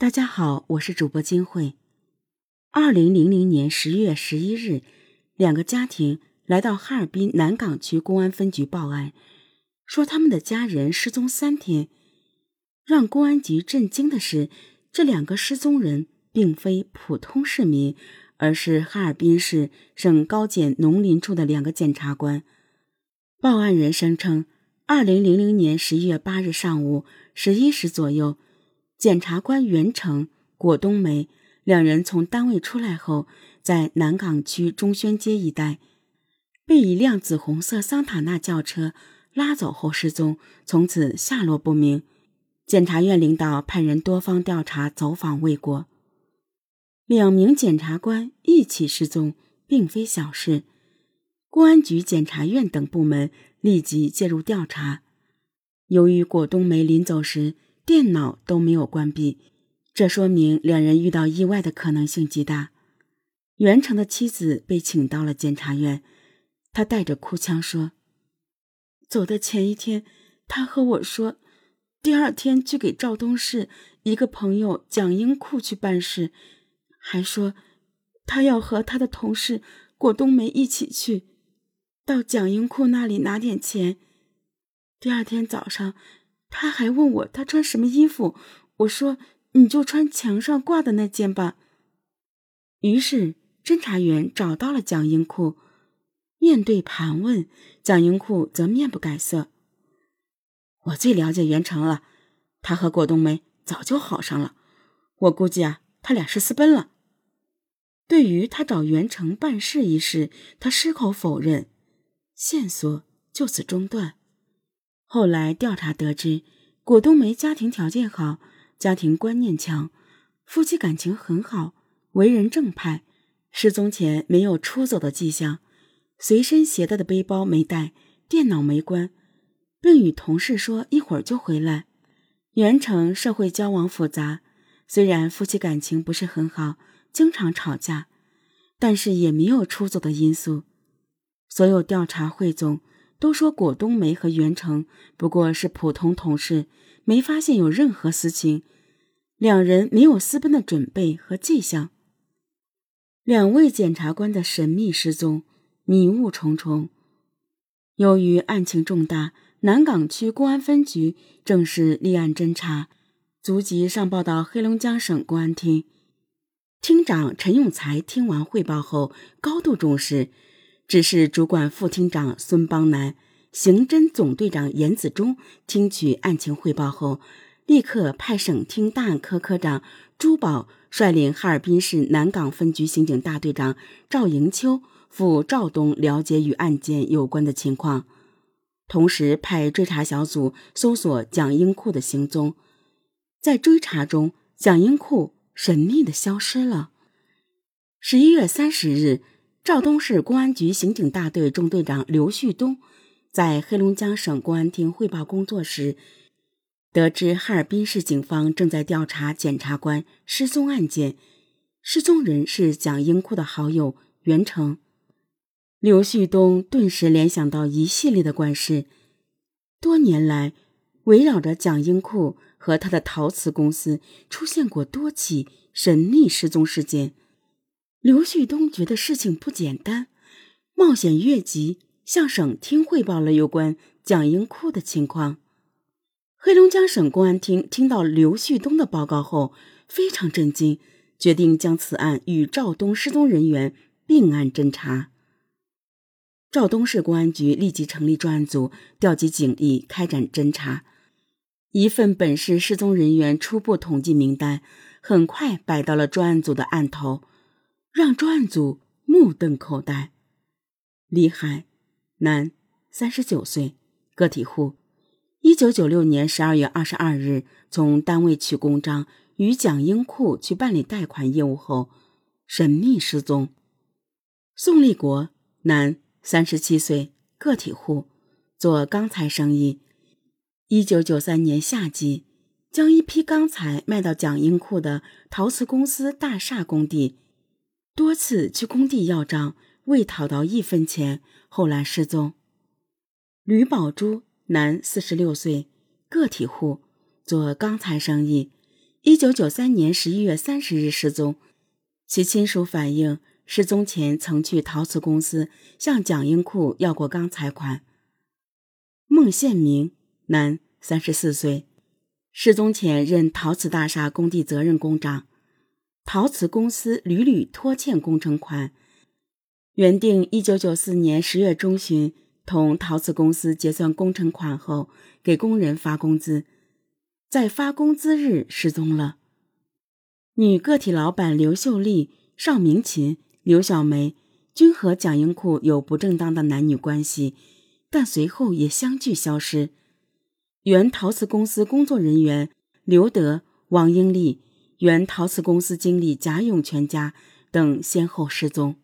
大家好，我是主播金慧。二零零零年十月十一日，两个家庭来到哈尔滨南岗区公安分局报案，说他们的家人失踪三天。让公安局震惊的是，这两个失踪人并非普通市民，而是哈尔滨市省高检农林处的两个检察官。报案人声称，二零零零年十一月八日上午十一时左右。检察官袁成、果冬梅两人从单位出来后，在南岗区中宣街一带被一辆紫红色桑塔纳轿车拉走后失踪，从此下落不明。检察院领导派人多方调查，走访未果。两名检察官一起失踪，并非小事。公安局、检察院等部门立即介入调查。由于果冬梅临走时，电脑都没有关闭，这说明两人遇到意外的可能性极大。袁成的妻子被请到了检察院，他带着哭腔说：“走的前一天，他和我说，第二天去给赵东市一个朋友蒋英库去办事，还说他要和他的同事果冬梅一起去，到蒋英库那里拿点钱。第二天早上。”他还问我他穿什么衣服，我说你就穿墙上挂的那件吧。于是侦查员找到了蒋英库，面对盘问，蒋英库则面不改色。我最了解袁成了，他和果冬梅早就好上了，我估计啊，他俩是私奔了。对于他找袁成办事一事，他矢口否认，线索就此中断。后来调查得知，果冬梅家庭条件好，家庭观念强，夫妻感情很好，为人正派，失踪前没有出走的迹象，随身携带的背包没带，电脑没关，并与同事说一会儿就回来。袁成社会交往复杂，虽然夫妻感情不是很好，经常吵架，但是也没有出走的因素。所有调查汇总。都说果冬梅和袁成不过是普通同事，没发现有任何私情，两人没有私奔的准备和迹象。两位检察官的神秘失踪，迷雾重重。由于案情重大，南岗区公安分局正式立案侦查，逐级上报到黑龙江省公安厅。厅长陈永才听完汇报后，高度重视。指示主管副厅长孙邦南、刑侦总队长严子忠听取案情汇报后，立刻派省厅大案科科长朱宝率领哈尔滨市南岗分局刑警大队长赵迎秋赴肇东了解与案件有关的情况，同时派追查小组搜索蒋英库的行踪。在追查中，蒋英库神秘的消失了。十一月三十日。肇东市公安局刑警大队中队长刘旭东在黑龙江省公安厅汇报工作时，得知哈尔滨市警方正在调查检察官失踪案件，失踪人是蒋英库的好友袁成。刘旭东顿时联想到一系列的怪事，多年来围绕着蒋英库和他的陶瓷公司出现过多起神秘失踪事件。刘旭东觉得事情不简单，冒险越级向省厅汇报了有关蒋英库的情况。黑龙江省公安厅听到刘旭东的报告后，非常震惊，决定将此案与肇东失踪人员并案侦查。肇东市公安局立即成立专案组，调集警力开展侦查。一份本市失踪人员初步统计名单很快摆到了专案组的案头。让专案组目瞪口呆。李海，男，三十九岁，个体户，一九九六年十二月二十二日从单位取公章，与蒋英库去办理贷款业务后，神秘失踪。宋立国，男，三十七岁，个体户，做钢材生意。一九九三年夏季，将一批钢材卖到蒋英库的陶瓷公司大厦工地。多次去工地要账，未讨到一分钱，后来失踪。吕宝珠，男，四十六岁，个体户，做钢材生意。一九九三年十一月三十日失踪。其亲属反映，失踪前曾去陶瓷公司向蒋英库要过钢材款。孟宪明，男，三十四岁，失踪前任陶瓷大厦工地责任工长。陶瓷公司屡屡拖欠工程款，原定一九九四年十月中旬同陶瓷公司结算工程款后，给工人发工资。在发工资日失踪了。女个体老板刘秀丽、邵明琴、刘小梅均和蒋英库有不正当的男女关系，但随后也相继消失。原陶瓷公司工作人员刘德、王英丽、原陶瓷公司经理贾永全家等先后失踪。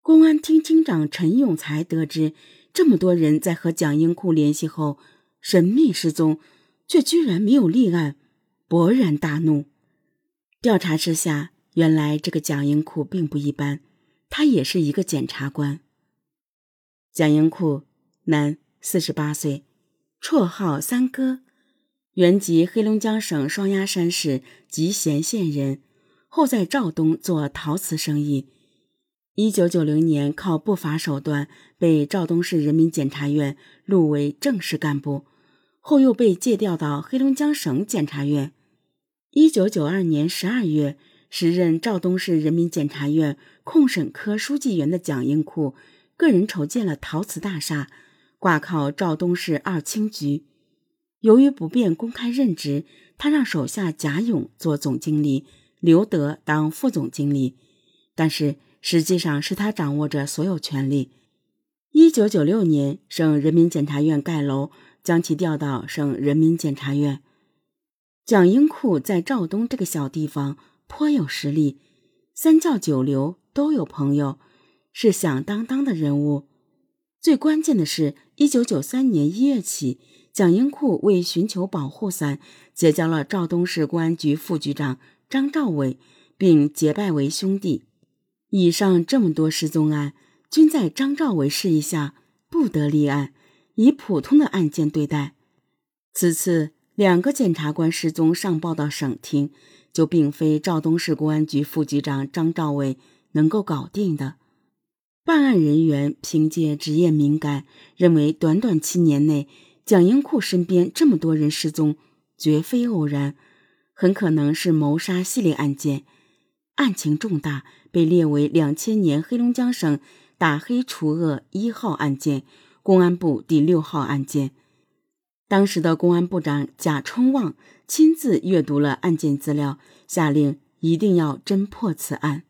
公安厅厅长陈永才得知这么多人在和蒋英库联系后神秘失踪。却居然没有立案，勃然大怒。调查之下，原来这个蒋英库并不一般，他也是一个检察官。蒋英库，男，四十八岁，绰号三哥，原籍黑龙江省双鸭山市集贤县人，后在肇东做陶瓷生意。一九九零年靠不法手段被肇东市人民检察院录为正式干部。后又被借调到黑龙江省检察院。一九九二年十二月，时任肇东市人民检察院控审科书记员的蒋英库，个人筹建了陶瓷大厦，挂靠肇东市二轻局。由于不便公开任职，他让手下贾勇做总经理，刘德当副总经理，但是实际上是他掌握着所有权力。一九九六年，省人民检察院盖楼。将其调到省人民检察院。蒋英库在肇东这个小地方颇有实力，三教九流都有朋友，是响当当的人物。最关键的是，一九九三年一月起，蒋英库为寻求保护伞，结交了肇东市公安局副局长张兆伟，并结拜为兄弟。以上这么多失踪案，均在张兆伟示意下不得立案。以普通的案件对待，此次两个检察官失踪上报到省厅，就并非肇东市公安局副局长张兆伟能够搞定的。办案人员凭借职业敏感，认为短短七年内，蒋英库身边这么多人失踪，绝非偶然，很可能是谋杀系列案件，案情重大，被列为两千年黑龙江省打黑除恶一号案件。公安部第六号案件，当时的公安部长贾春旺亲自阅读了案件资料，下令一定要侦破此案。